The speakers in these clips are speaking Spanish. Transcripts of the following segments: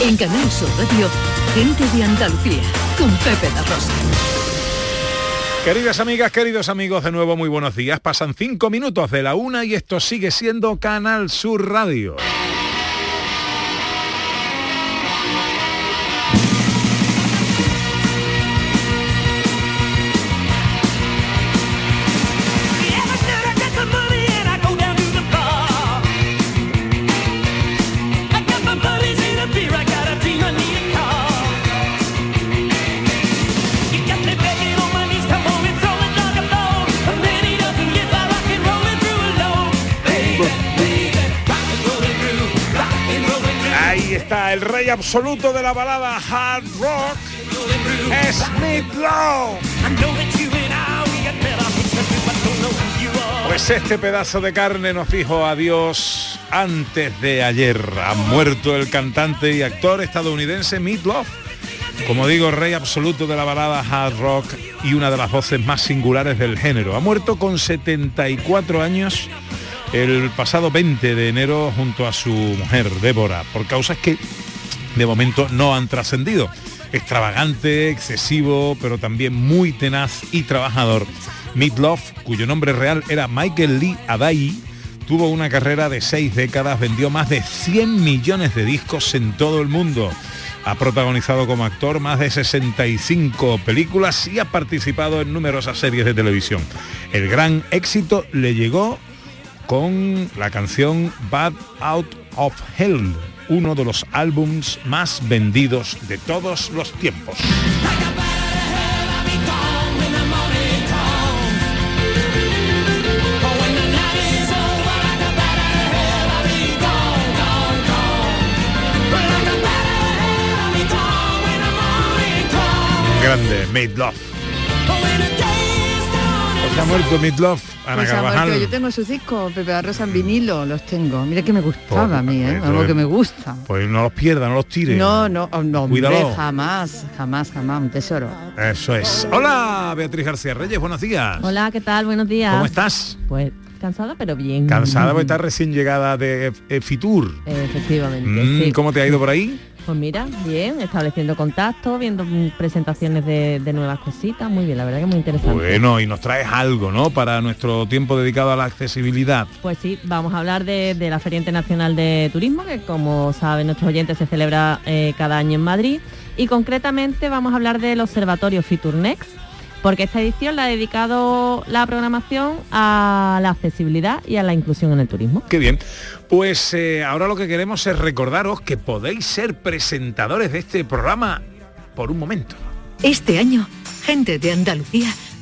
En Canal Sur Radio, gente de Andalucía, con Pepe La Rosa. Queridas amigas, queridos amigos, de nuevo muy buenos días. Pasan cinco minutos de la una y esto sigue siendo Canal Sur Radio. Absoluto de la balada hard rock, Smith Lowe. Pues este pedazo de carne nos dijo adiós antes de ayer. Ha muerto el cantante y actor estadounidense Meat Love. Como digo, rey absoluto de la balada hard rock y una de las voces más singulares del género. Ha muerto con 74 años el pasado 20 de enero junto a su mujer, Débora, por causas que de momento no han trascendido. Extravagante, excesivo, pero también muy tenaz y trabajador. Love, cuyo nombre real era Michael Lee Adai, tuvo una carrera de seis décadas, vendió más de 100 millones de discos en todo el mundo. Ha protagonizado como actor más de 65 películas y ha participado en numerosas series de televisión. El gran éxito le llegó con la canción Bad Out of Hell, uno de los álbums más vendidos de todos los tiempos. Grande, Made Love. Se ha muerto Midlove, Ana Pues ha Carvajal. muerto. Yo tengo sus discos, Pepe Arroz en vinilo, los tengo. Mira que me gustaba a mí, ¿eh? Eso Algo que me gusta. Pues no los pierda, no los tire. No, no, oh, no, hombre, jamás, jamás, jamás, un tesoro. Eso es. Hola, Beatriz García Reyes, buenos días. Hola, ¿qué tal? Buenos días. ¿Cómo estás? Pues cansada, pero bien. Cansada porque estás recién llegada de eh, Fitur. Efectivamente, Mm, sí. ¿Cómo te ha ido por ahí? Pues mira, bien, estableciendo contacto, viendo mm, presentaciones de, de nuevas cositas, muy bien, la verdad que muy interesante. Bueno, y nos traes algo, ¿no? Para nuestro tiempo dedicado a la accesibilidad. Pues sí, vamos a hablar de, de la Feria Internacional de Turismo, que como saben nuestros oyentes se celebra eh, cada año en Madrid. Y concretamente vamos a hablar del Observatorio Fiturnex, porque esta edición la ha dedicado la programación a la accesibilidad y a la inclusión en el turismo. Qué bien. Pues eh, ahora lo que queremos es recordaros que podéis ser presentadores de este programa por un momento. Este año, gente de Andalucía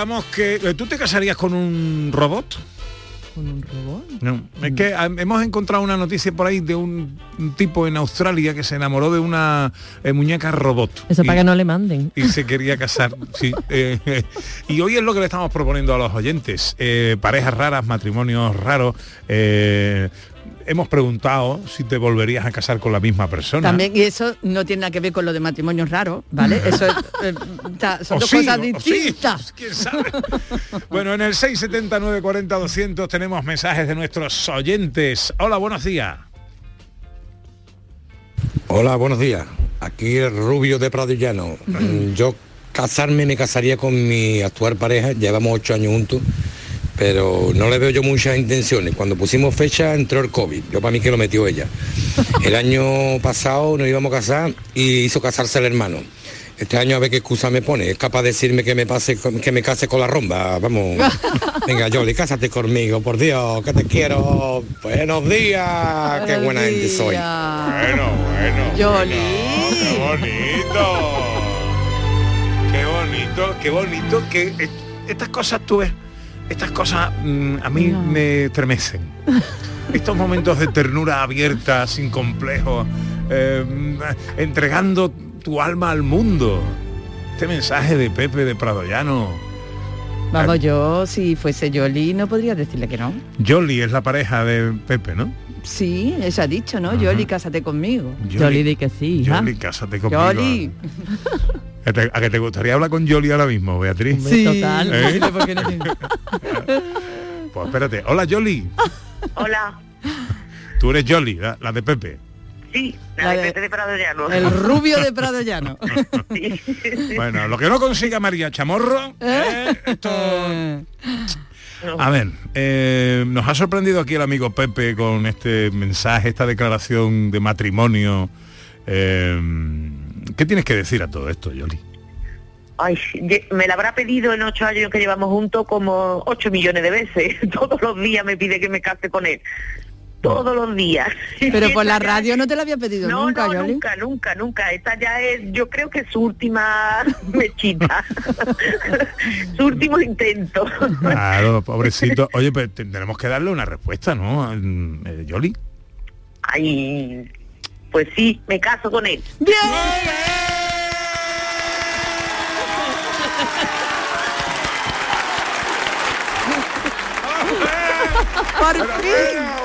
Y os recordamos que eh, tú te casarías con un robot. ¿Con un robot? No, es que ah, hemos encontrado una noticia por ahí de un, un tipo en Australia que se enamoró de una eh, muñeca robot. Eso Y- para que no le manden. y se quería casar. sí, eh, eh, y hoy es lo que le estamos proponiendo a los oyentes. Eh, parejas raras, matrimonios raros. Hemos preguntado si te volverías a casar con la misma persona. También, y eso no tiene nada que ver con lo de matrimonios raros, ¿vale? Eso es, eh, ta- son O dos sí, cosas o sí, distintas. quién sabe. bueno, en el 679 40 200 tenemos mensajes de nuestros oyentes. Hola, buenos días. Hola, buenos días. Aquí el Rubio de Pradillano. Mm, Yo casarme me casaría con mi actual pareja, llevamos ocho años juntos, pero no le veo yo muchas intenciones. Cuando pusimos fecha entró el COVID, yo para mí que lo metió ella. El año pasado nos íbamos a casar y hizo casarse el hermano. Este año a ver qué excusa me pone. Es capaz de decirme que me pase que me case con la romba. Vamos. Venga, Yoli, cásate conmigo, por Dios, que te quiero. Buenos días. Qué buena gente soy. Bueno, bueno. Yoli. Qué bonito. Qué bonito, qué bonito que est- estas cosas tú ves, estas cosas mm, a mí me estremecen. Estos momentos de ternura abierta, sin complejos, eh, entregando tu alma al mundo. Este mensaje de Pepe de Pradoyano. Vamos, yo si fuese Yoli no podría decirle que no. Jolly es la pareja de Pepe, ¿no? Sí, eso ha dicho, ¿no? Yoli, cásate conmigo. Yoli di que sí, hija. Jolly, cásate conmigo. Yoli. ¿A te- ¿A que te gustaría hablar con Jolly ahora mismo, Beatriz? Sí. total. ¿Eh? Dile por qué no. Pues espérate. Hola, Jolly. Hola, Tú eres Jolly, la, la de Pepe. sí, la, La de de- Prado Llano. El rubio de Prado Llano. Sí. Bueno, lo que no consiga María Chamorro, eh, esto... A ver, eh, nos ha sorprendido aquí el amigo Pepe con este mensaje, esta declaración de matrimonio. Eh, ¿Qué tienes que decir a todo esto, Yoli? Ay, me la habrá pedido en ocho años que llevamos juntos como ocho millones de veces. Todos los días me pide que me case con él. Todos los días. Pero por la radio no te lo había pedido No, nunca, no, Yoli. nunca, nunca, nunca. Esta ya es, yo creo que su última mechita. su último intento. Claro, pobrecito. Oye, pues tendremos que darle una respuesta, ¿no? Eh, Yoli. Ay, pues sí, me caso con él. ¡Bien! ¡Por fin!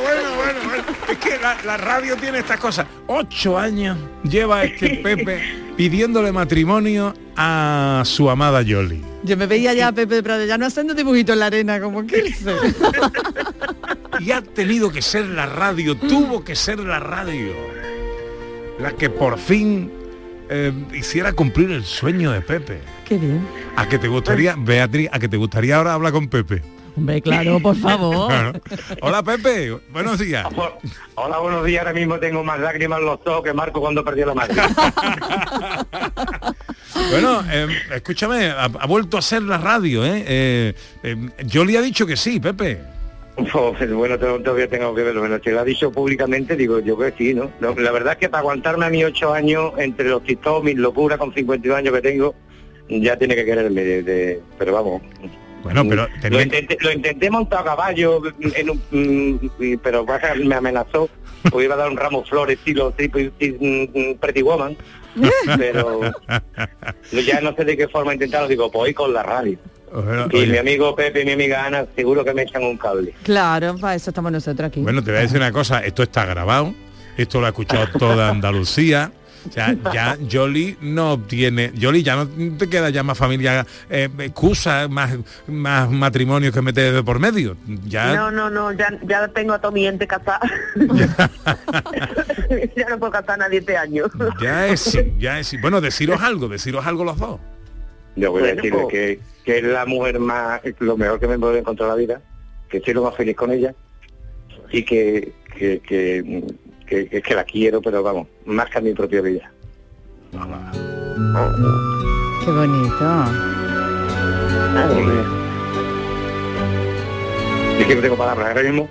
Bueno, bueno, bueno, bueno. Es que la, la radio tiene estas cosas. Ocho años lleva este Pepe pidiéndole matrimonio a su amada Yoli. Yo me veía ya a Pepe de Prado Llano haciendo dibujitos en la arena, como que Y ha tenido que ser la radio, tuvo que ser la radio, la que por fin eh, hiciera cumplir el sueño de Pepe. Qué bien. A que te gustaría, Beatriz, a que te gustaría ahora hablar con Pepe. Hombre, claro, por favor. Claro. Hola Pepe, buenos días. Hola, buenos días. Ahora mismo tengo más lágrimas en los ojos que Marco cuando perdió la madre. Bueno, eh, escúchame, ha, ha vuelto a ser la radio, ¿eh? Eh, eh, Yo le ha dicho que sí, Pepe. Pues, bueno, to- todavía tengo que verlo. Bueno, si lo ha dicho públicamente, digo yo que sí, ¿no? No, La verdad es que para aguantarme a mis ocho años, entre los TikTok, mis locuras con 52 años que tengo, ya tiene que quererme. de- de- pero vamos. Bueno, pero Lo intenté, lo intenté montar a caballo, en un, mm, pero me amenazó, porque iba a dar un ramo de flores estilo tipo mm, mm, Pretty Woman, pero ya no sé de qué forma intentarlo, digo, pues hoy con la radio. Y oye, mi amigo Pepe y mi amiga Ana seguro que me echan un cable. Claro, para eso estamos nosotros aquí. Bueno, te voy a decir una cosa, esto está grabado, esto lo ha escuchado toda Andalucía. O sea, ya Jolly no obtiene, Jolly ya no te queda ya más familia, eh, excusa, más, más matrimonios que meter de por medio. Ya, No, no, no, ya, ya tengo a toda mi gente casada. ya no puedo casar a nadie este año. ya es sí, ya es sí. Bueno, deciros algo, deciros algo los dos. Yo voy Bueno, a decirle pues- que, que es la mujer más, lo mejor que me puede encontrar en la vida, que estoy lo más feliz con ella y que, que, que, que, que- la quiero, pero vamos, más que a mi propia vida. Qué bonito. Yo que no tengo palabras ahora mismo.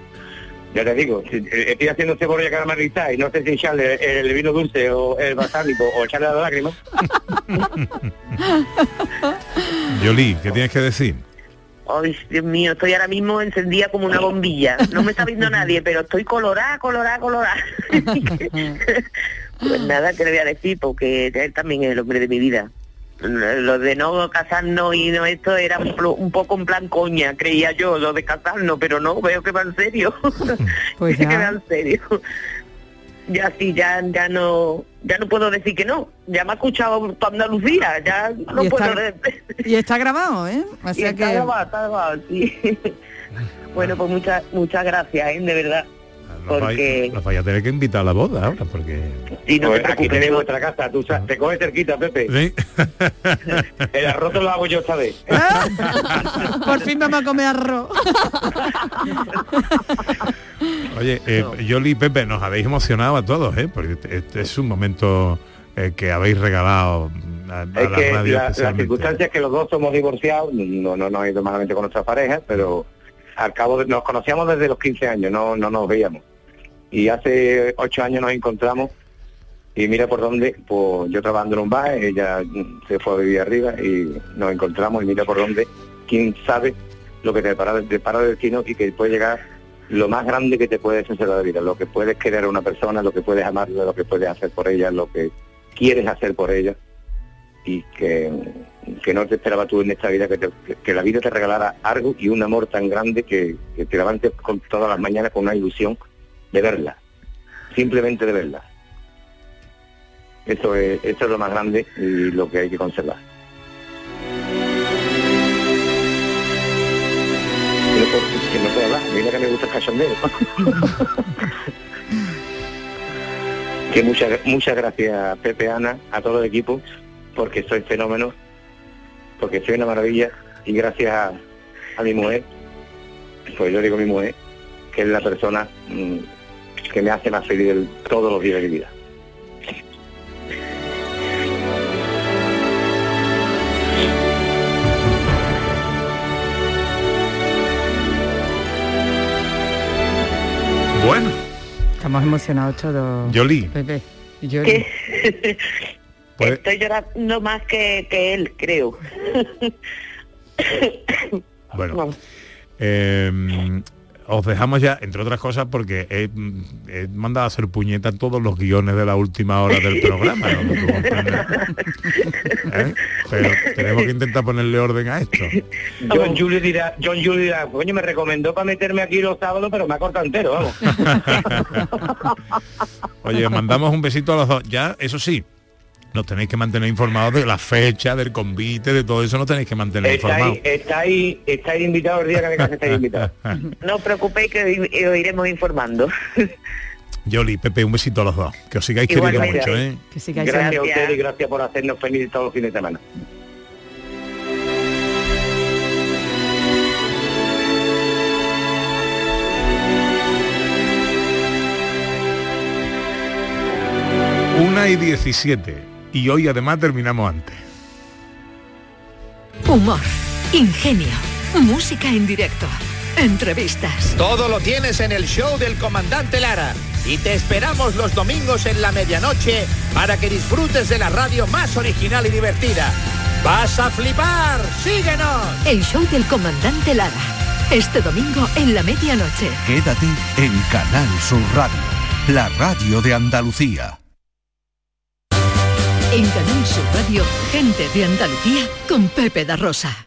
Ya te digo, si- eh, estoy haciendo cebolla caramelizada y no sé si echarle el, vino dulce o el balsámico o echarle la lágrima. Jolly, ¿qué tienes que decir? Ay, Dios mío, estoy ahora mismo encendida como una bombilla. No me está viendo nadie, pero estoy colorada, colorada, colorada. pues nada, ¿qué le voy a decir? Porque él también es el hombre de mi vida. Lo de no casarnos y no esto era un, poco en plan coña, creía yo, lo de casarnos, pero no, veo que va en serio. Pues que ya. va en serio. Ya sí, ya, ya no, ya no puedo decir que no. Ya me ha escuchado Andalucía, ya no Y puedo está- decir. Y está grabado, ¿eh? O Y sea está que... grabado, está grabado, sí. bueno, pues muchas muchas gracias, ¿eh? de verdad. Nos vais- Porque nos vais a tener que invitar a la boda ahora, porque... si no te Pues aquí preocupes, tenemos nuestra casa, tú sa- te coges cerquita, Pepe. Sí. El arroz te lo hago yo esta vez. Por fin vamos a comer arroz. Oye, eh, Yoli y Pepe, nos habéis emocionado a todos, ¿eh? Porque este- este es un momento eh, que habéis regalado a, a Es la que radio la- las especialmente. circunstancias que los dos somos divorciados, no, no nos ha ido malamente con nuestras parejas, pero al cabo de, nos conocíamos desde los 15 años, no, no nos veíamos. Y hace ocho años nos encontramos y mira por dónde, pues yo trabajando en un bar, ella se fue a vivir arriba y nos encontramos y mira por dónde, quién sabe lo que te depara, depara el destino y que puede llegar lo más grande que te puedes hacer la vida, lo que puedes querer a una persona, lo que puedes amarla, lo que puedes hacer por ella, lo que quieres hacer por ella y que, que no te esperaba tú en esta vida, que, que- la vida te regalara algo y un amor tan grande que te levantes con todas las mañanas con una ilusión de verla, simplemente de verla. Eso es, eso es lo más grande y lo que hay que conservar. Que no puedo, hablar, mira que me gusta el cachondeo. que muchas muchas gracias Pepe Ana, a todo el equipo, porque soy fenómeno, porque soy una maravilla y gracias a, a mi mujer, pues yo digo mi mujer, que es la persona mm, que me hace más feliz el- todos los días de mi vida. Bueno, Estamos emocionados todos. Yoli, Pepe. Yo que Puede- estoy llorando más que, que él, creo. bueno, Vamos. eh, os dejamos ya, entre otras cosas, porque he, he mandado a hacer puñeta todos los guiones de la última hora del programa. ¿Eh? Pero tenemos que intentar ponerle orden a esto. John Julio dirá, John Julio dirá, coño, me recomendó para meterme aquí los sábados, pero me ha cortado entero, vamos. Oye, mandamos un besito a los dos. Ya, eso sí, nos tenéis que mantener informados de la fecha, del convite, de todo eso, nos tenéis que mantener informados. estáis, estáis invitados el día que case, estáis invitados. No os preocupéis que os iremos informando. Yoli, Pepe, un besito a los dos. Que os sigáis queriendo mucho, ¿eh? que sigáis Gracias a Gracias. ustedes y gracias por hacernos felices todos los fines de semana. Una y 17. Y hoy además terminamos antes. Humor, ingenio, música en directo, entrevistas. Todo lo tienes en el show del comandante Lara. Y te esperamos los domingos en la medianoche para que disfrutes de la radio más original y divertida. ¡Vas a flipar! ¡Síguenos! El show del comandante Lara. Este domingo en la medianoche. Quédate en Canal Sur Radio, la radio de Andalucía. En Canal Sur Radio, gente de Andalucía con Pepe da Rosa.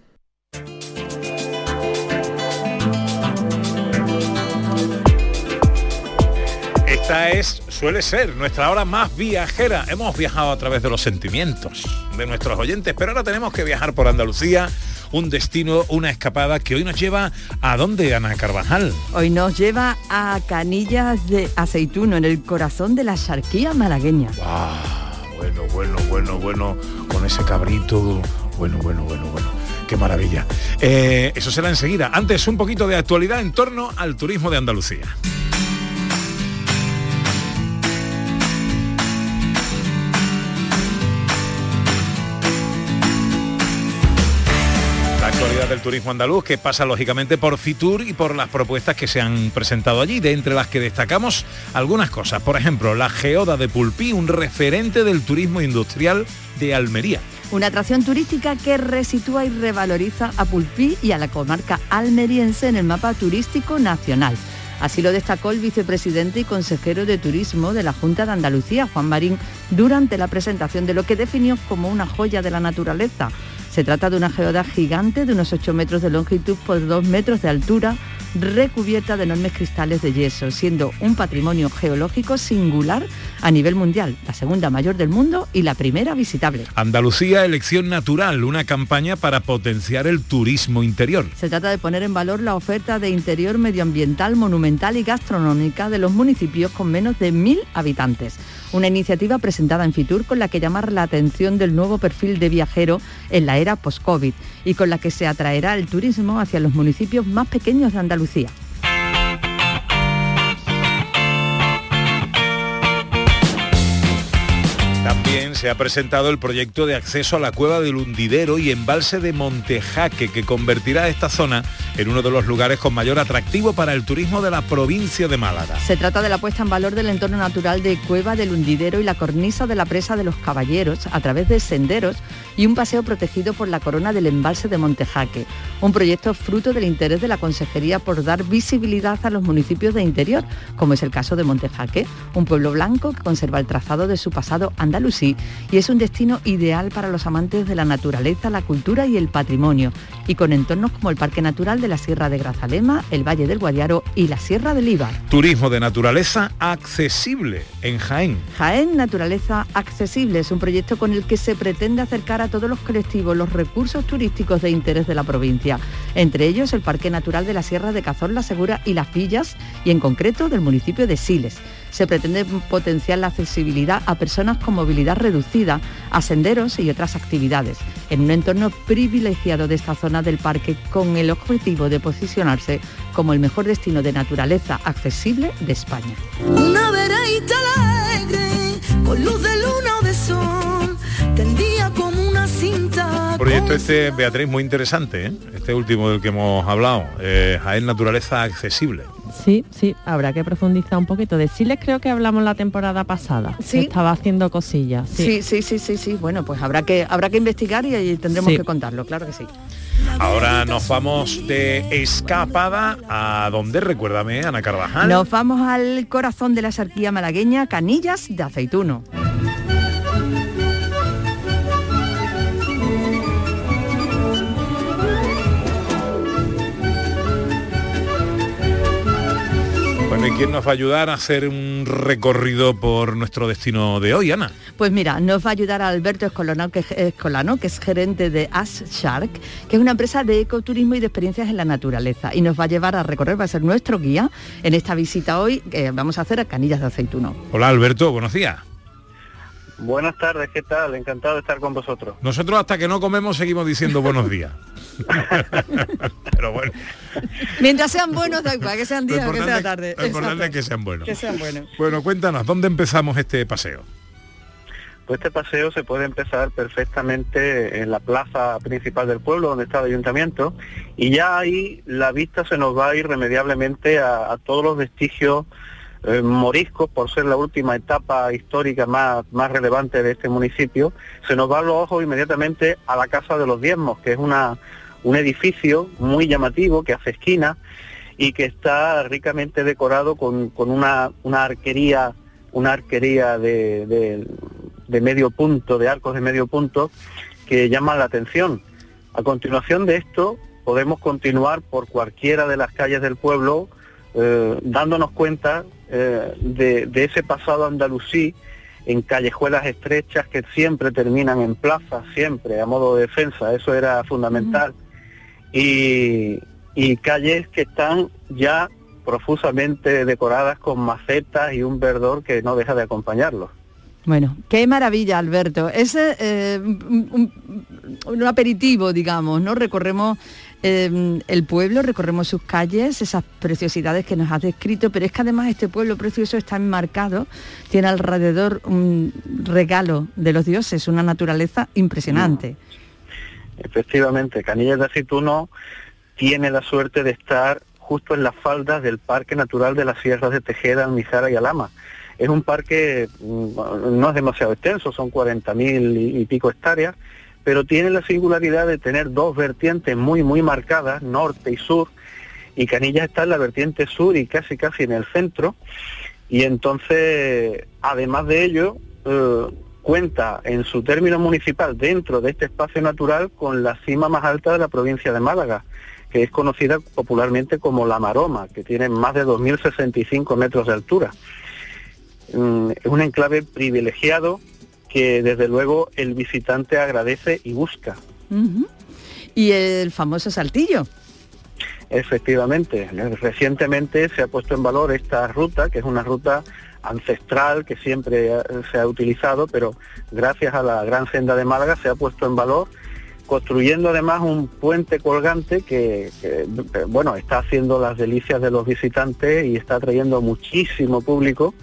Esta es, suele ser, nuestra hora más viajera. Hemos viajado a través de los sentimientos de nuestros oyentes, pero ahora tenemos que viajar por Andalucía, un destino, una escapada que hoy nos lleva a dónde, Ana Carvajal. Hoy nos lleva a Canillas de Aceituno, en el corazón de la charquía malagueña. Wow, bueno, bueno, bueno, bueno, con ese cabrito, bueno, bueno, bueno, bueno. Qué maravilla. Eh, eso será enseguida. Antes un poquito de actualidad en torno al turismo de Andalucía. Del turismo andaluz que pasa lógicamente por Fitur y por las propuestas que se han presentado allí, de entre las que destacamos algunas cosas. Por ejemplo, la Geoda de Pulpí, un referente del turismo industrial de Almería. Una atracción turística que resitúa y revaloriza a Pulpí y a la comarca almeriense en el mapa turístico nacional. Así lo destacó el vicepresidente y consejero de Turismo de la Junta de Andalucía, Juan Marín, durante la presentación de lo que definió como una joya de la naturaleza. Se trata de una geoda gigante de unos 8 metros de longitud por 2 metros de altura, recubierta de enormes cristales de yeso, siendo un patrimonio geológico singular a nivel mundial, la segunda mayor del mundo y la primera visitable. Andalucía Elección Natural, una campaña para potenciar el turismo interior. Se trata de poner en valor la oferta de interior medioambiental, monumental y gastronómica de los municipios con menos de mil habitantes. Una iniciativa presentada en Fitur con la que llamar la atención del nuevo perfil de viajero en la era post-COVID y con la que se atraerá el turismo hacia los municipios más pequeños de Andalucía. Se ha presentado el proyecto de acceso a la cueva del hundidero y embalse de Montejaque, que convertirá esta zona en uno de los lugares con mayor atractivo para el turismo de la provincia de Málaga. Se trata de la puesta en valor del entorno natural de Cueva del Hundidero y la cornisa de la presa de los Caballeros a través de senderos y un paseo protegido por la corona del embalse de Montejaque. Un proyecto fruto del interés de la Consejería por dar visibilidad a los municipios de interior, como es el caso de Montejaque, un pueblo blanco que conserva el trazado de su pasado andalusí y es un destino ideal para los amantes de la naturaleza, la cultura y el patrimonio, y con entornos como el Parque Natural de la Sierra de Grazalema, el Valle del Guadiaro y la Sierra del Ibar. Turismo de naturaleza accesible en Jaén. Jaén Naturaleza Accesible es un proyecto con el que se pretende acercar a todos los colectivos los recursos turísticos de interés de la provincia, entre ellos el Parque Natural de la Sierra de Cazorla Segura y Las Villas, y en concreto del municipio de Siles. Se pretende potenciar la accesibilidad a personas con movilidad reducida, a senderos y otras actividades, en un entorno privilegiado de esta zona del parque con el objetivo de posicionarse como el mejor destino de naturaleza accesible de España. Una vereita alegre, con luz de luna o de sol, tendía como una cinta. Un proyecto este, Beatriz, muy interesante, ¿eh? este último del que hemos hablado, eh, Jaén Naturaleza Accesible. Sí, sí, habrá que profundizar un poquito. De Siles creo que hablamos la temporada pasada. Sí. Estaba haciendo cosillas. Sí, sí, sí, sí, sí. Bueno, pues habrá que habrá que investigar y ahí tendremos Sí. que contarlo, claro que sí. Ahora nos vamos de escapada a donde, recuérdame, Ana Carvajal. Nos vamos al corazón de la sarquía malagueña, Canillas de Aceituno. Bueno, ¿y quién nos va a ayudar a hacer un recorrido por nuestro destino de hoy, Ana? Pues mira, nos va a ayudar Alberto Escolano que, Escolano, que es gerente de Ash Shark, que es una empresa de ecoturismo y de experiencias en la naturaleza. Y nos va a llevar a recorrer, va a ser nuestro guía en esta visita hoy que vamos a hacer a Canillas de Aceituno. Hola Alberto, buenos días. Buenas tardes, ¿qué tal? Encantado de estar con vosotros. Nosotros hasta que no comemos seguimos diciendo buenos días. Pero bueno, Mientras sean buenos, da igual, que sean lo días o que sea importante, tarde. lo importante es que sean buenos. Que sean buenos. Bueno, cuéntanos, ¿dónde empezamos este paseo? Pues este paseo se puede empezar perfectamente en la plaza principal del pueblo, donde está el ayuntamiento, y ya ahí la vista se nos va irremediablemente a, a todos los vestigios eh, moriscos, por ser la última etapa histórica más, más relevante de este municipio, se nos van los ojos inmediatamente a la Casa de los Diezmos, que es una, un edificio muy llamativo que hace esquina y que está ricamente decorado con, con una, una arquería, una arquería de, de- medio punto, de arcos de medio punto, que llaman la atención. A continuación de esto, podemos continuar por cualquiera de las calles del pueblo, eh, dándonos cuenta eh, de, de ese pasado andalusí en callejuelas estrechas que siempre terminan en plazas, siempre a modo de defensa, eso era fundamental. Y, y calles que están ya profusamente decoradas con macetas y un verdor que no deja de acompañarlos. Bueno, qué maravilla, Alberto. Es eh, un, aperitivo, digamos, ¿no? Recorremos eh, el pueblo, recorremos sus calles, esas preciosidades que nos has descrito, pero es que además este pueblo precioso está enmarcado, tiene alrededor un regalo de los dioses, una naturaleza impresionante. Efectivamente, Canillas de Aceituno tiene la suerte de estar justo en las faldas del Parque Natural de las Sierras de Tejeda, Almizara y Alama. Es un parque, mm, no es demasiado extenso, son 40.000 y y pico hectáreas, pero tiene la singularidad de tener dos vertientes muy, muy marcadas, norte y sur, y Canillas está en la vertiente sur y casi, casi en el centro, y entonces, además de ello, eh, cuenta en su término municipal dentro de este espacio natural con la cima más alta de la provincia de Málaga, que es conocida popularmente como La Maroma, que tiene más de 2.065 metros de altura. mm, es un enclave privilegiado que desde luego el visitante agradece y busca. Y el famoso saltillo. Efectivamente, recientemente se ha puesto en valor esta ruta, que es una ruta ancestral que siempre se ha utilizado, pero gracias a la Gran Senda de Málaga se ha puesto en valor, construyendo además un puente colgante que, eh, bueno, está haciendo las delicias de los visitantes y está trayendo muchísimo público.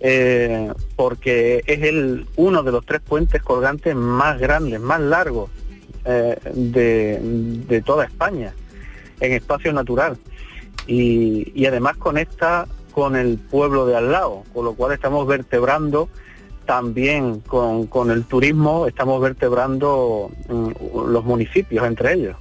eh, porque es el uno de los tres puentes colgantes más grandes, más largos eh, de, de toda España en espacio natural y además conecta con el pueblo de al lado, con lo cual estamos vertebrando también con, con el turismo, estamos vertebrando mm, los municipios entre ellos.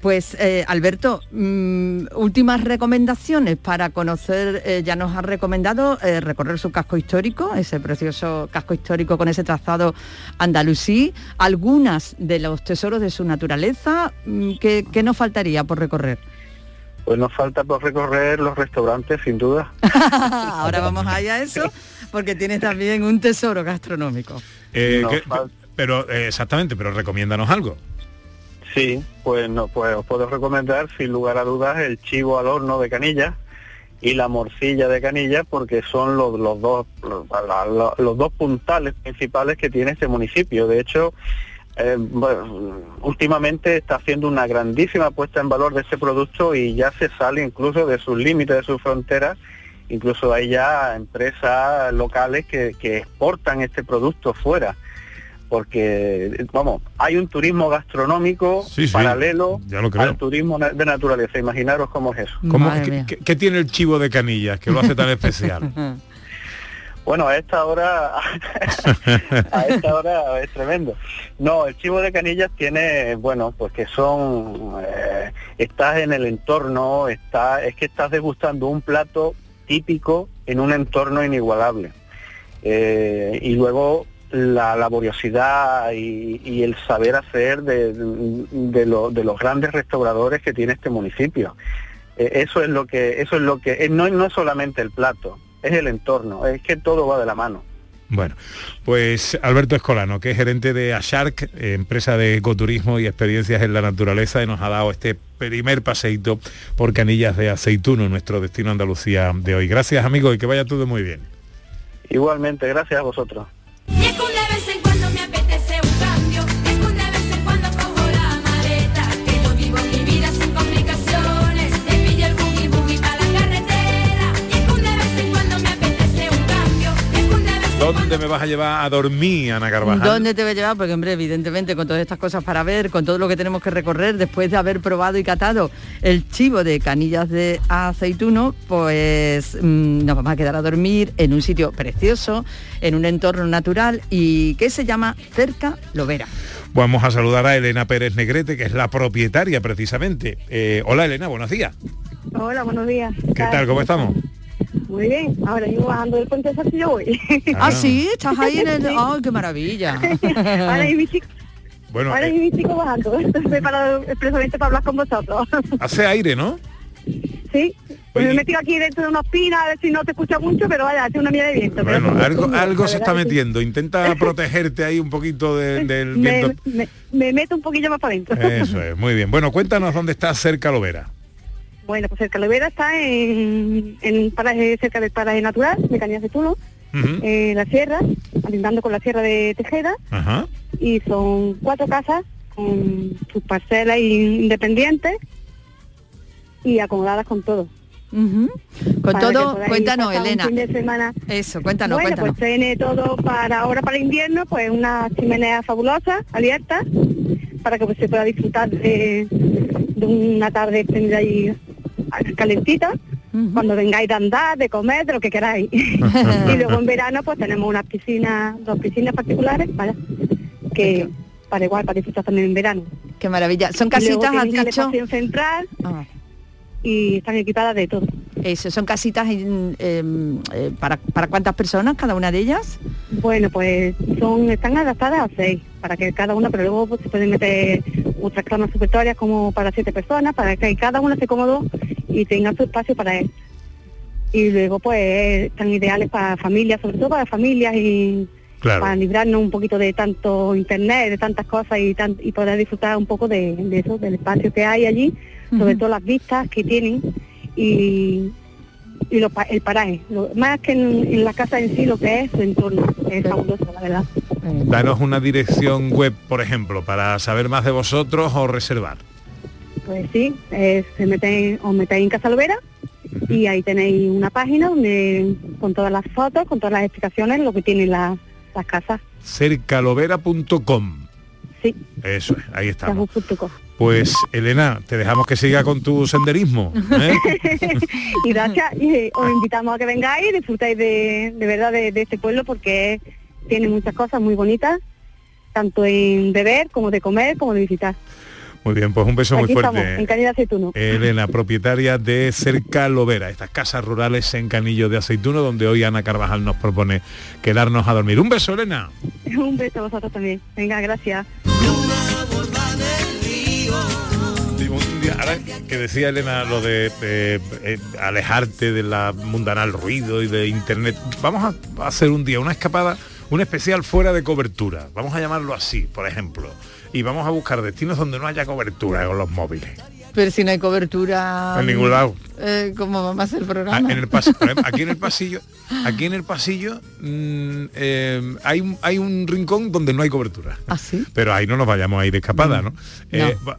Pues eh, Alberto, mm, últimas recomendaciones para conocer, eh, ya nos has recomendado eh, recorrer su casco histórico, ese precioso casco histórico con ese trazado andalusí, algunas de los tesoros de su naturaleza, mm, ¿qué, qué nos faltaría por recorrer? Pues nos falta por recorrer los restaurantes, sin duda. Ahora vamos allá a eso, porque tienes también un tesoro gastronómico. Eh, Nos ¿qué- falta- pero eh, exactamente, pero recomiéndanos algo. Sí, pues no, pues os puedo recomendar sin lugar a dudas el chivo al horno de canilla y la morcilla de canilla porque son los, los dos los dos puntales principales que tiene este municipio. De hecho, eh, bueno, últimamente está haciendo una grandísima puesta en valor de este producto y ya se sale incluso de sus límites, de sus fronteras. Incluso hay ya empresas locales que, que exportan este producto fuera porque vamos, hay un turismo gastronómico Sí, sí, paralelo ya lo creo. al turismo de naturaleza. Imaginaros cómo es eso. ¿Cómo- Madre qué, mía. qué- qué tiene el chivo de canillas que lo hace tan especial? Bueno, a esta hora, a esta hora es tremendo. No, el chivo de canillas tiene, bueno, pues que son, eh, estás en el entorno, está, es que estás degustando un plato típico en un entorno inigualable. Eh, y luego la laboriosidad y, el saber hacer de, lo- de los grandes restauradores que tiene este municipio. Eh, eso es lo que, eso es lo que, no, no es solamente el plato, es el entorno, es que todo va de la mano. Bueno, pues Alberto Escolano, que es gerente de Ashark, empresa de ecoturismo y experiencias en la naturaleza, y nos ha dado este primer paseíto por Canillas de Aceituno, nuestro destino Andalucía de hoy. Gracias, amigos, y que vaya todo muy bien. Igualmente, gracias a vosotros. ¿Dónde me vas a llevar a dormir, Ana Carvajal? ¿Dónde te voy a llevar? Porque, hombre, evidentemente, con todas estas cosas para ver, con todo lo que tenemos que recorrer, después de haber probado y catado el chivo de canillas de aceituno, pues mm, nos vamos a quedar a dormir en un sitio precioso, en un entorno natural y que se llama Cerca Lovera. Vamos a saludar a Elena Pérez Negrete, que es la propietaria precisamente. Eh, hola Elena, buenos días. Hola, buenos días. ¿Qué tal? ¿Cómo estamos? Muy bien. Ahora mismo bajando del puente de Saltillo voy. Ah, sí, estás ahí en el... ¡Ay, qué maravilla! ahora mi chico, Bueno, ahora eh, hay mi chico bajando. Estoy parado expresamente para hablar con vosotros. hace aire, ¿no? sí. Pues me he metido aquí dentro de unos pinas a ver si no te escucha mucho, pero vaya, hace una mía de viento. pero Bueno, sí, algo, algo se está metiendo. Intenta protegerte ahí un poquito de- del Me, viento. me- me meto un poquillo más para adentro. Eso es, muy bien. Bueno, cuéntanos dónde está cerca Lovera. Bueno, pues el Calavera está en, paraje cerca del paraje natural de Cañas de Tuno, en la sierra, alindando con la sierra de Tejeda, y son cuatro casas con sus parcelas independientes y acomodadas con todo. Con Para todo, cuéntanos, Elena. fin de semana. Eso, cuéntanos, bueno, cuéntanos. pues tiene todo para ahora para invierno, pues una chimenea fabulosa, abierta, para que pues, se pueda disfrutar de, de una tarde extendida y calentita, cuando vengáis de andar, de comer, de lo que queráis. y luego en verano pues tenemos unas piscinas, dos piscinas particulares, ¿vale? que para igual, para disfrutar también en verano. Qué maravilla. Son casitas, has dicho. central Ah. y están equipadas de todo. Eso, son casitas en, em, eh, para, para cuántas personas cada una de ellas. Bueno, pues son están adaptadas a seis, para que cada una, pero luego pues, se pueden meter otras camas supletorias como para siete personas, para que cada una esté cómodo y tenga su espacio para él. y luego pues están ideales para familias, sobre todo para familias y Claro. para librarnos un poquito de tanto internet, de tantas cosas y, tan- y poder disfrutar un poco de, de eso, del espacio que hay allí, sobre todo las vistas que tienen y, y lo el paraje. Lo- más que en, en la casa en sí, lo que es su entorno, es fabuloso, la verdad. Danos una dirección web, por ejemplo, para saber más de vosotros o reservar. Pues sí, eh, se meten, os metéis en Casa Lobera y ahí tenéis una página donde con todas las fotos, con todas las explicaciones, lo que tienen la- las casas. cercalovera.com. Sí, Eso es, ahí estamos. Pues Elena, te dejamos que siga con tu senderismo. ¿eh? y gracias, y eh, os invitamos a que vengáis y disfrutéis de, de verdad de, de este pueblo porque tiene muchas cosas muy bonitas, tanto en beber como de comer, como de visitar. Muy bien, pues un beso muy Aquí estamos, en fuerte. Cañada Aceituno. Elena, propietaria de Cerca Lovera, estas casas rurales en Canillo de Aceituno, donde hoy Ana Carvajal nos propone quedarnos a dormir. Un beso, Elena. Un beso a vosotros también. Venga, gracias. Ahora que decía Elena lo de eh, eh, alejarte de la mundanal ruido y de internet, vamos a hacer un día una escapada, un especial fuera de cobertura, vamos a llamarlo así, por ejemplo, y vamos a buscar destinos donde no haya cobertura con los móviles. Pero si no hay cobertura... En ningún lado. Eh, ¿Cómo vamos a hacer el Ah, programa? en el aquí en el pasillo, aquí en el pasillo mm, eh, hay, un, hay un rincón donde no hay cobertura. ¿Ah, sí? Pero ahí no nos vayamos a ir de escapada, ¿no? Eh, No.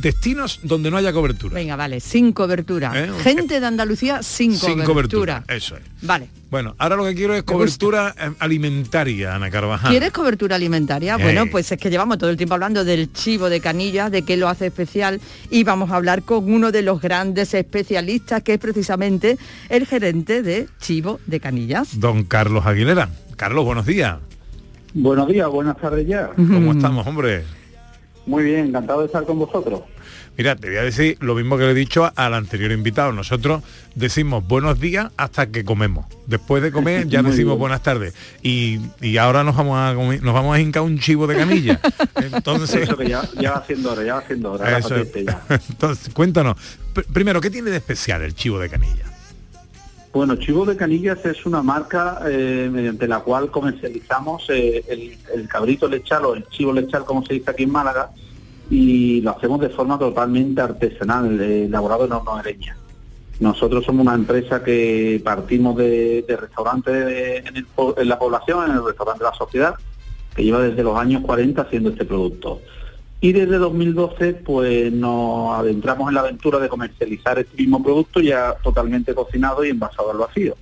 destinos donde no haya cobertura. Venga, vale, sin cobertura. ¿Eh? Gente de Andalucía sin, Sin cobertura. cobertura. Eso es. Vale. Bueno, ahora lo que quiero es cobertura alimentaria, Ana Carvajal. ¿Quieres cobertura alimentaria? Bueno, pues es que llevamos todo el tiempo hablando del chivo de canilla, de qué lo hace especial y vamos a hablar con uno de los grandes especialistas que es precisamente el gerente de chivo de canillas. Don Carlos Aguilera. Carlos, buenos días. Buenos días, buenas tardes ya. ¿Cómo estamos, hombre? Muy bien, encantado de estar con vosotros. Mira, te voy a decir lo mismo que le he dicho al anterior invitado. Nosotros decimos buenos días hasta que comemos. Después de comer ya decimos buenas tardes. Y, y ahora nos vamos a comer- nos vamos a hincar un chivo de canilla. Entonces, Eso que ya, ya va siendo hora, ya va siendo hora. Eso ya. Entonces, cuéntanos. Pr- primero, ¿qué tiene de especial el chivo de canilla? Bueno, Chivo de Canillas es una marca eh, mediante la cual comercializamos eh, el, cabrito lechal o el chivo lechal, como se dice aquí en Málaga, y lo hacemos de forma totalmente artesanal, eh, elaborado en horno de leña. Nosotros somos una empresa que partimos de, de en la población, en el restaurante de la sociedad, que lleva desde los años 40 haciendo este producto. Y desde 2012 pues nos adentramos en la aventura de comercializar este mismo producto ya totalmente cocinado y envasado al vacío,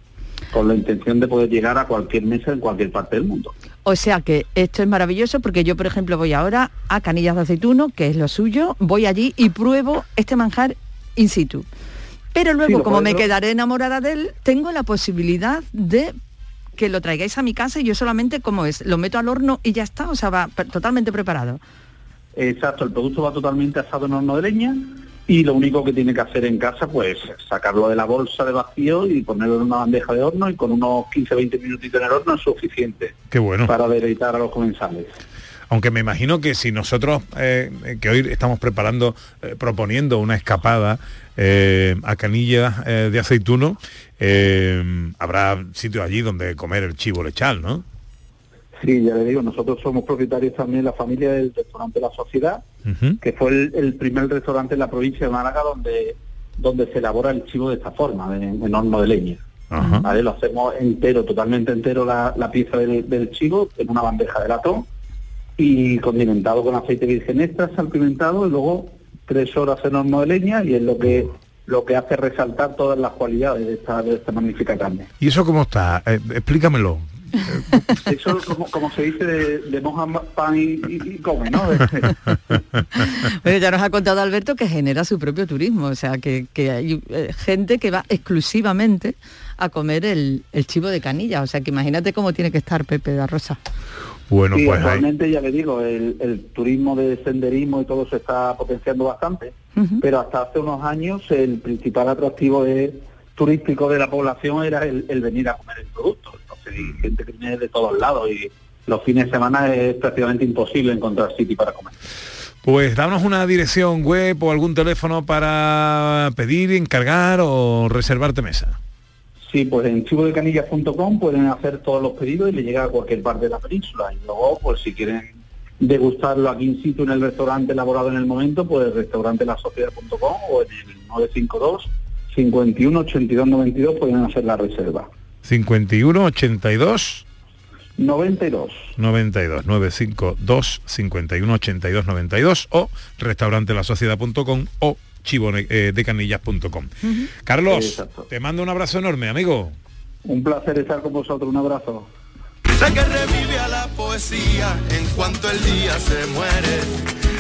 con la intención de poder llegar a cualquier mesa en cualquier parte del mundo. O sea que esto es maravilloso porque yo, por ejemplo, voy ahora a Canillas de Aceituno, que es lo suyo, voy allí y pruebo este manjar in situ. Pero luego, como me quedaré enamorada de él, tengo la posibilidad de que lo traigáis a mi casa y yo solamente, como es, lo meto al horno y ya está, o sea, va totalmente preparado. Exacto, el producto va totalmente asado en horno de leña y lo único que tiene que hacer en casa pues sacarlo de la bolsa de vacío y ponerlo en una bandeja de horno y con unos 15-20 minutitos en el horno es suficiente Qué bueno. para deleitar a los comensales. Aunque me imagino que si nosotros, eh, que hoy estamos preparando, eh, proponiendo una escapada eh, a Canillas de Aceituno, habrá sitios allí donde comer el chivo lechal, ¿no? Sí, ya le digo, nosotros somos propietarios también, la familia del restaurante La Sociedad, que fue el, el primer restaurante en la provincia de Málaga donde, donde se elabora el chivo de esta forma, de- en horno de leña. Lo hacemos entero, totalmente entero la, la pieza del, del chivo en una bandeja de latón y condimentado con aceite virgen extra, salpimentado y luego tres horas en horno de leña y es lo que lo que hace resaltar todas las cualidades de esta, de esta magnífica carne. ¿Y eso cómo está? Eh, explícamelo. Eso como, como se dice de, de moja pan y, y- y come, ¿no? Pero ya nos ha contado Alberto que genera su propio turismo, o sea, que, que hay eh, gente que va exclusivamente a comer el, el chivo de canilla, o sea, que imagínate cómo tiene que estar Pepe da Rosa. Bueno, Sí, pues ahí. actualmente ya le digo, el, el turismo de senderismo y todo se está potenciando bastante, pero hasta hace unos años el principal atractivo de- turístico de la población era el, el venir a comer el producto. Hay gente que viene de todos lados y los fines de semana es prácticamente imposible encontrar sitio para comer. Pues danos una dirección web o algún teléfono para pedir, encargar o reservarte mesa. Sí, pues en chivodecanillas.com pueden hacer todos los pedidos y le llega a cualquier parte de la península. Y luego, pues si quieren degustarlo aquí in situ en el restaurante elaborado en el momento, pues restaurantelasociedad.com o en el 952 51 82 92 pueden hacer la reserva. 51 82 92. 92 952 51 82 92 o restaurantelasociedad.com o chivodecanillas.com. Carlos, Exacto. te mando un abrazo enorme, amigo. Un placer estar con vosotros, un abrazo. Sé que revive a la poesía en cuanto el día se muere.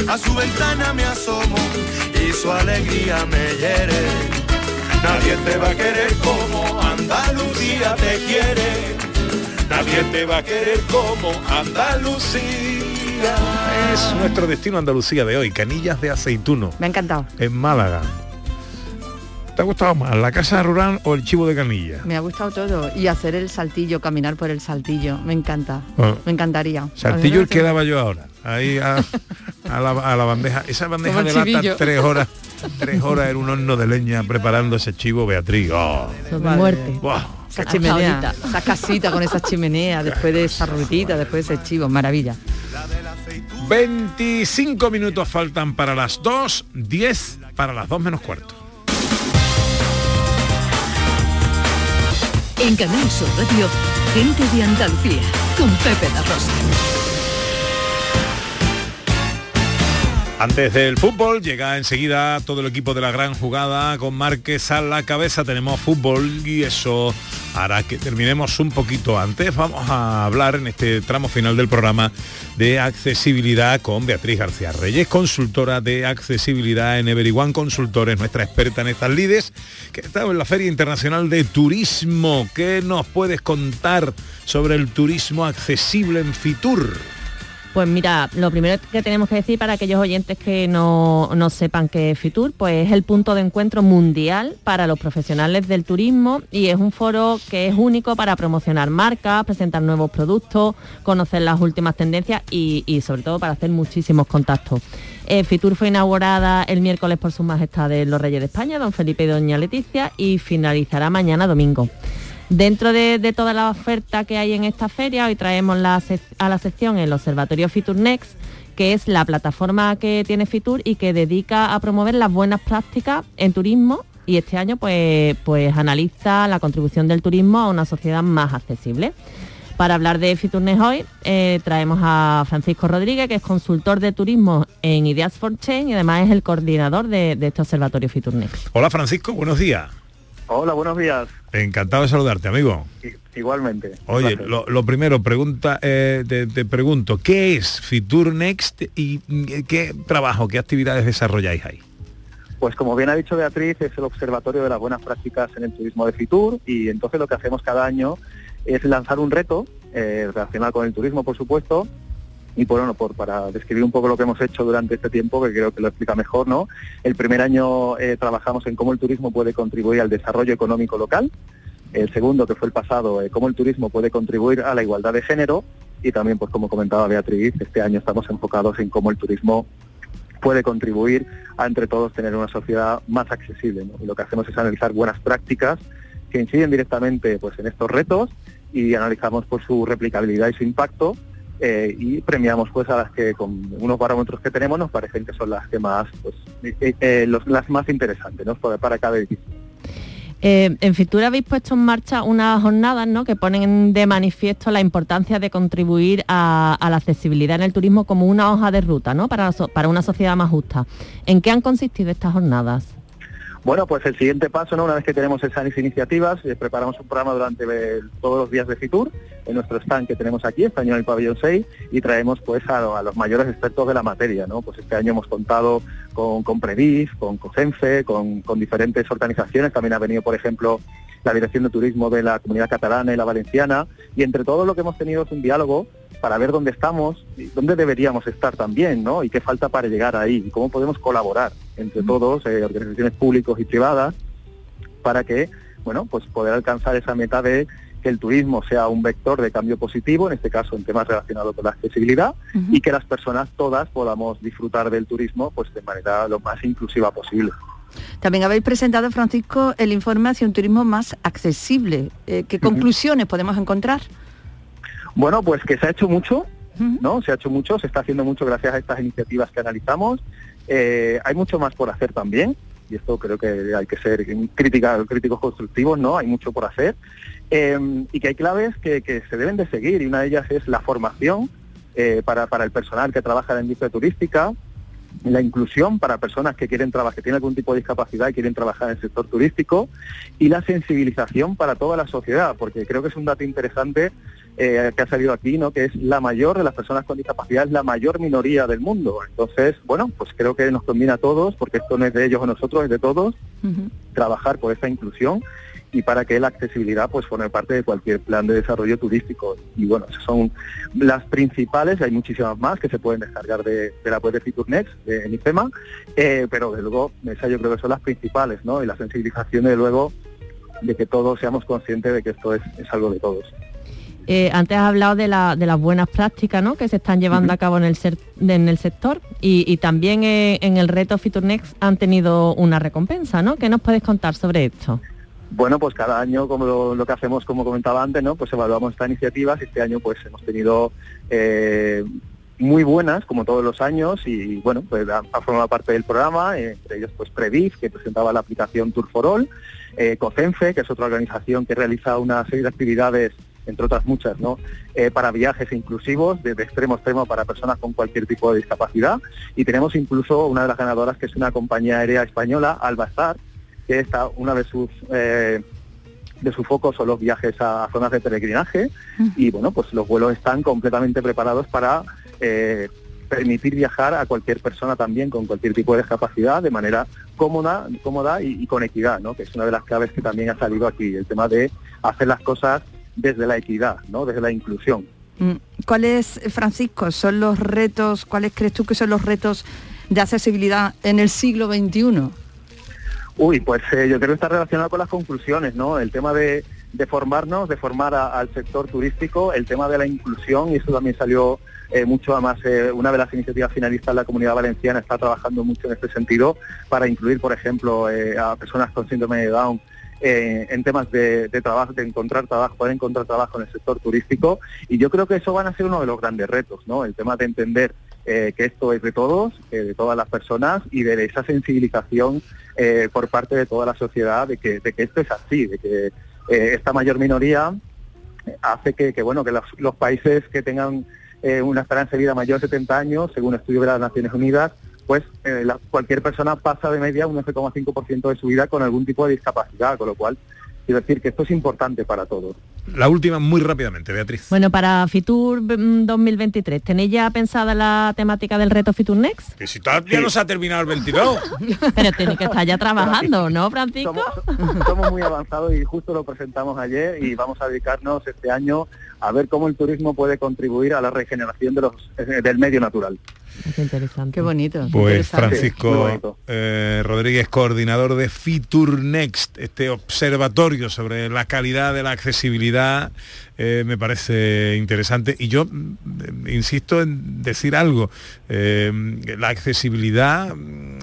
A su ventana me asomo y su alegría me hiere. Nadie te va a querer como Andalucía te quiere. Nadie te va a querer como Andalucía. Es nuestro destino Andalucía de hoy, Canillas de Aceituno, Me ha encantado. en Málaga. ¿Te ha gustado más la casa rural o el chivo de canilla? Me ha gustado todo. Y hacer el saltillo, caminar por el saltillo. Me encanta. Ah. Me encantaría. Saltillo el que daba yo ahora. Ahí a, a la, a la bandeja. Esa bandeja de lata tres horas. Tres horas en un horno de leña preparando ese chivo, Beatriz. Oh. De muerte. Buah. Esa chimenea, esa casita con esa chimenea, después de esa ruedita, después de ese chivo, maravilla. 25 minutos faltan para las 2, 10 para las 2 menos cuarto. En Canal Sur Radio, gente de Andalucía, con Pepe La Rosa. Antes del fútbol llega enseguida todo el equipo de la gran jugada con Márquez a la cabeza. Tenemos fútbol y eso hará que terminemos un poquito antes. Vamos a hablar en este tramo final del programa de accesibilidad con Beatriz García Reyes, consultora de accesibilidad en Everyone Consultores, nuestra experta en estas lides, que ha estado en la Feria Internacional de Turismo. ¿Qué nos puedes contar sobre el turismo accesible en Fitur? Pues mira, lo primero que tenemos que decir para aquellos oyentes que no, no sepan qué es Fitur, pues es el punto de encuentro mundial para los profesionales del turismo y es un foro que es único para promocionar marcas, presentar nuevos productos, conocer las últimas tendencias y, y sobre todo para hacer muchísimos contactos. Eh, Fitur fue inaugurada el miércoles por su majestad de los Reyes de España, don Felipe y doña Leticia, y finalizará mañana domingo. Dentro de, de toda la oferta que hay en esta feria, hoy traemos a la sección el Observatorio Fitur Next, que es la plataforma que tiene Fitur y que dedica a promover las buenas prácticas en turismo y este año pues, pues analiza la contribución del turismo a una sociedad más accesible. Para hablar de Fiturnes hoy eh, traemos a Francisco Rodríguez, que es consultor de turismo en Ideas for Change y además es el coordinador de, este observatorio Fiturnex. Hola Francisco, buenos días. Hola, buenos días. Encantado de saludarte, amigo. Igualmente. Oye, lo, lo primero, pregunta, eh, te, te pregunto, ¿qué es Fitur Next y mm, qué trabajo, qué actividades desarrolláis ahí? Pues como bien ha dicho Beatriz, es el observatorio de las buenas prácticas en el turismo de Fitur y entonces lo que hacemos cada año es lanzar un reto eh, relacionado con el turismo, por supuesto, y por, bueno, por, para describir un poco lo que hemos hecho durante este tiempo, que creo que lo explica mejor, ¿no? El primer año eh, trabajamos en cómo el turismo puede contribuir al desarrollo económico local, el segundo, que fue el pasado, eh, cómo el turismo puede contribuir a la igualdad de género, y también, pues como comentaba Beatriz, este año estamos enfocados en cómo el turismo puede contribuir a entre todos tener una sociedad más accesible. Y lo que hacemos es analizar buenas prácticas que inciden directamente pues, en estos retos y analizamos pues, su replicabilidad y su impacto eh, y premiamos pues a las que con unos parámetros que tenemos nos parecen que son las que más pues, eh, eh, los- las más interesantes ¿no? para, para cada edificio. En Fitur habéis puesto en marcha unas jornadas ¿no? que ponen de manifiesto la importancia de contribuir a, a la accesibilidad en el turismo como una hoja de ruta ¿no? para, para una sociedad más justa. ¿En qué han consistido estas jornadas? Bueno, pues el siguiente paso, ¿no? una vez que tenemos esas iniciativas, eh, preparamos un programa durante todos los días de Fitur, en nuestro stand que tenemos aquí, este año en el pabellón 6, y traemos pues a, los mayores expertos de la materia. ¿no? Pues este año hemos contado con, con con COSENFE, con, con diferentes organizaciones, también ha venido, por ejemplo, la Dirección de Turismo de la Comunidad Catalana y la Valenciana, y entre todo lo que hemos tenido es un diálogo para ver dónde estamos y dónde deberíamos estar también, ¿no? Y qué falta para llegar ahí y cómo podemos colaborar entre todos, eh, organizaciones públicas y privadas, para que, bueno, pues poder alcanzar esa meta de que el turismo sea un vector de cambio positivo, en este caso en temas relacionados con la accesibilidad, y que las personas todas podamos disfrutar del turismo pues de manera lo más inclusiva posible. También habéis presentado, Francisco, el informe hacia un turismo más accesible. Eh, ¿Qué conclusiones podemos encontrar? Bueno, pues que se ha hecho mucho, ¿no? Se ha hecho mucho, se está haciendo mucho gracias a estas iniciativas que analizamos. Eh, hay mucho más por hacer también, y esto creo que hay que ser crítica, críticos constructivos, ¿no? Hay mucho por hacer. Eh, y que hay claves que, que se deben de seguir, y una de ellas es la formación eh, para, para el personal que trabaja en la industria turística, la inclusión para personas que quieren trabajar, que tienen algún tipo de discapacidad y quieren trabajar en el sector turístico, y la sensibilización para toda la sociedad, porque creo que es un dato interesante eh, que ha salido aquí, ¿no? que es la mayor de las personas con discapacidad, es la mayor minoría del mundo. Entonces, bueno, pues creo que nos combina a todos, porque esto no es de ellos o nosotros, es de todos, trabajar por esta inclusión y para que la accesibilidad pues forme parte de cualquier plan de desarrollo turístico. Y bueno, esas son las principales, hay muchísimas más que se pueden descargar de, de la web de FeatureNext, de en IFEMA, eh, pero de luego esas yo creo que son las principales, ¿no? Y la sensibilización de luego de que todos seamos conscientes de que esto es, es algo de todos. Eh, antes has hablado de, la- de las buenas prácticas ¿no? que se están llevando a cabo en el, ser- en el sector y, y también eh, en el reto FeatureNext han tenido una recompensa, ¿no? ¿Qué nos puedes contar sobre esto? Bueno, pues cada año, como lo, lo que hacemos, como comentaba antes, ¿no? Pues evaluamos estas iniciativas y este año pues hemos tenido eh, muy buenas, como todos los años, y bueno, pues ha, ha formado parte del programa, eh, entre ellos pues Previv, que presentaba la aplicación Tour for All, eh, COCENFE, que es otra organización que realiza una serie de actividades entre otras muchas, ¿no? Eh, para viajes inclusivos, de, de extremo a extremo para personas con cualquier tipo de discapacidad. Y tenemos incluso una de las ganadoras, que es una compañía aérea española, Albastar, que está una de sus eh, de su foco son los viajes a zonas de peregrinaje y bueno pues los vuelos están completamente preparados para eh, permitir viajar a cualquier persona también con cualquier tipo de discapacidad de manera cómoda cómoda y, y con equidad ¿no? que es una de las claves que también ha salido aquí el tema de hacer las cosas desde la equidad no desde la inclusión Mm, ¿Cuáles, Francisco, son los retos, cuáles crees tú que son los retos de accesibilidad en el siglo XXI? Uy, pues eh, yo creo que está relacionado con las conclusiones, ¿no? El tema de, de formarnos, de formar a- al sector turístico, el tema de la inclusión, y eso también salió eh, mucho, además, eh, una de las iniciativas finalistas de la Comunidad Valenciana está trabajando mucho en este sentido para incluir, por ejemplo, eh, a personas con síndrome de Down eh, en temas de, trabajo, de encontrar trabajo, poder encontrar trabajo en el sector turístico, y yo creo que eso van a ser uno de los grandes retos, ¿no? El tema de entender eh, que esto es de todos, eh, de todas las personas y de esa sensibilización por parte de toda la sociedad de que, de que esto es así, de que esta mayor minoría hace que, que, bueno que los, los países que tengan una esperanza de vida mayor de 70 años, según estudio de las Naciones Unidas, pues eh, la- cualquier persona pasa de media un 11,5% de su vida con algún tipo de discapacidad, con lo cual quiero decir que esto es importante para todos. La última muy rápidamente, Beatriz. Bueno, para Fitur mm, 2023, ¿tenéis ya pensada la temática del reto Fitur Next? Que si todavía no se ha terminado el 22. Pero tenéis que estar ya trabajando, ¿no, Francisco? Somos muy avanzados y justo lo presentamos ayer y vamos a dedicarnos este año a ver cómo el turismo puede contribuir a la regeneración de los, eh, del medio natural. Qué interesante. Qué bonito. Pues Francisco bonito. eh, Rodríguez, coordinador de Fitur Next, este observatorio sobre la calidad de la accesibilidad, eh, me parece interesante. Y yo mm, insisto en decir algo, eh, la accesibilidad mm,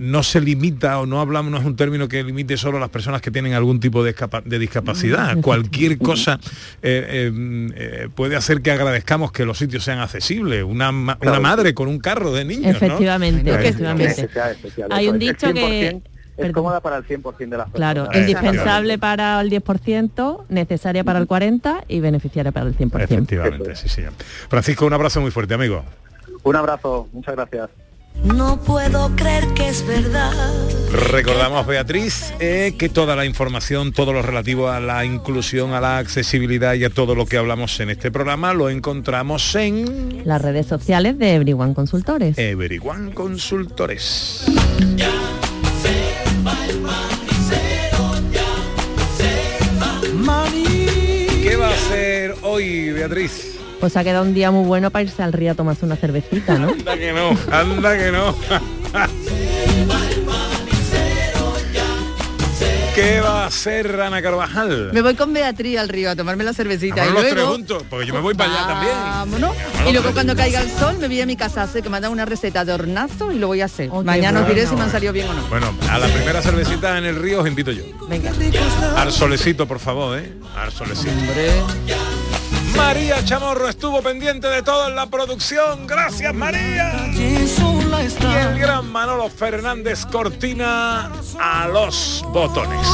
no se limita o no hablamos, no es un término que limite solo a las personas que tienen algún tipo de, escapa- de discapacidad. Cualquier cosa eh, eh, eh, puede hacer que agradezcamos que los sitios sean accesibles. Una, una Claro. madre con un carro de niños. Efectivamente, Eh, efectivamente. Hay un es. dicho que- 100% Es cómoda para el 100% de las personas. Claro, Eh, indispensable para el 10%, necesaria para el 40% y beneficiaria para el 100%. Efectivamente, sí, señor. Francisco, un abrazo muy fuerte, amigo. Un abrazo, muchas gracias. No puedo creer que es verdad. Recordamos, Beatriz, eh, que toda la información, todo lo relativo a la inclusión, a la accesibilidad y a todo lo que hablamos en este programa lo encontramos en Las redes sociales de Everyone Consultores. Everyone Consultores. ¿Qué va a hacer hoy, Beatriz? Pues ha quedado un día muy bueno para irse al río a tomarse una cervecita, ¿no? Anda que no, anda que no. ¿Qué va a hacer Ana Carvajal? Me voy con Beatriz al río a tomarme la cervecita Vámonos y los tres luego juntos, porque yo me voy para allá también. Vámonos. Y luego cuando caiga el sol me voy a mi casa a hacer que me han dado una receta de hornazo y lo voy a hacer. Mañana os diré si me han salido bien o no. Bueno, a la primera cervecita en el río os invito yo. Venga. Al solecito, por favor, ¿eh? Al solecito. María Chamorro estuvo pendiente de todo en la producción. Gracias, María. Y el gran Manolo Fernández Cortina a los botones.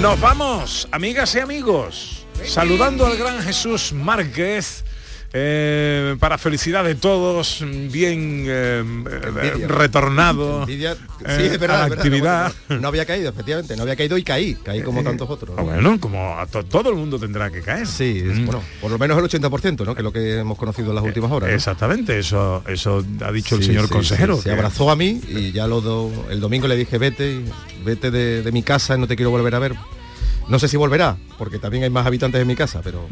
Nos vamos, amigas y amigos, saludando al gran Jesús Márquez. Eh, para felicidad de todos, bien eh, eh, retornado Envidia- eh, sí, es verdad, a la es verdad, actividad. no, no había caído, efectivamente, no había caído y caí, caí como tantos otros. Ah, Bueno, como a to- todo el mundo tendrá que caer. Sí, es- bueno, por lo menos el 80%, ¿no? Que es lo que hemos conocido en las últimas horas. ¿no? Exactamente, eso, eso ha dicho el señor sí, consejero. se abrazó a mí y ya lo do- el domingo le dije, vete, vete de, de mi casa, no te quiero volver a ver. No sé si volverá, porque también hay más habitantes en mi casa, pero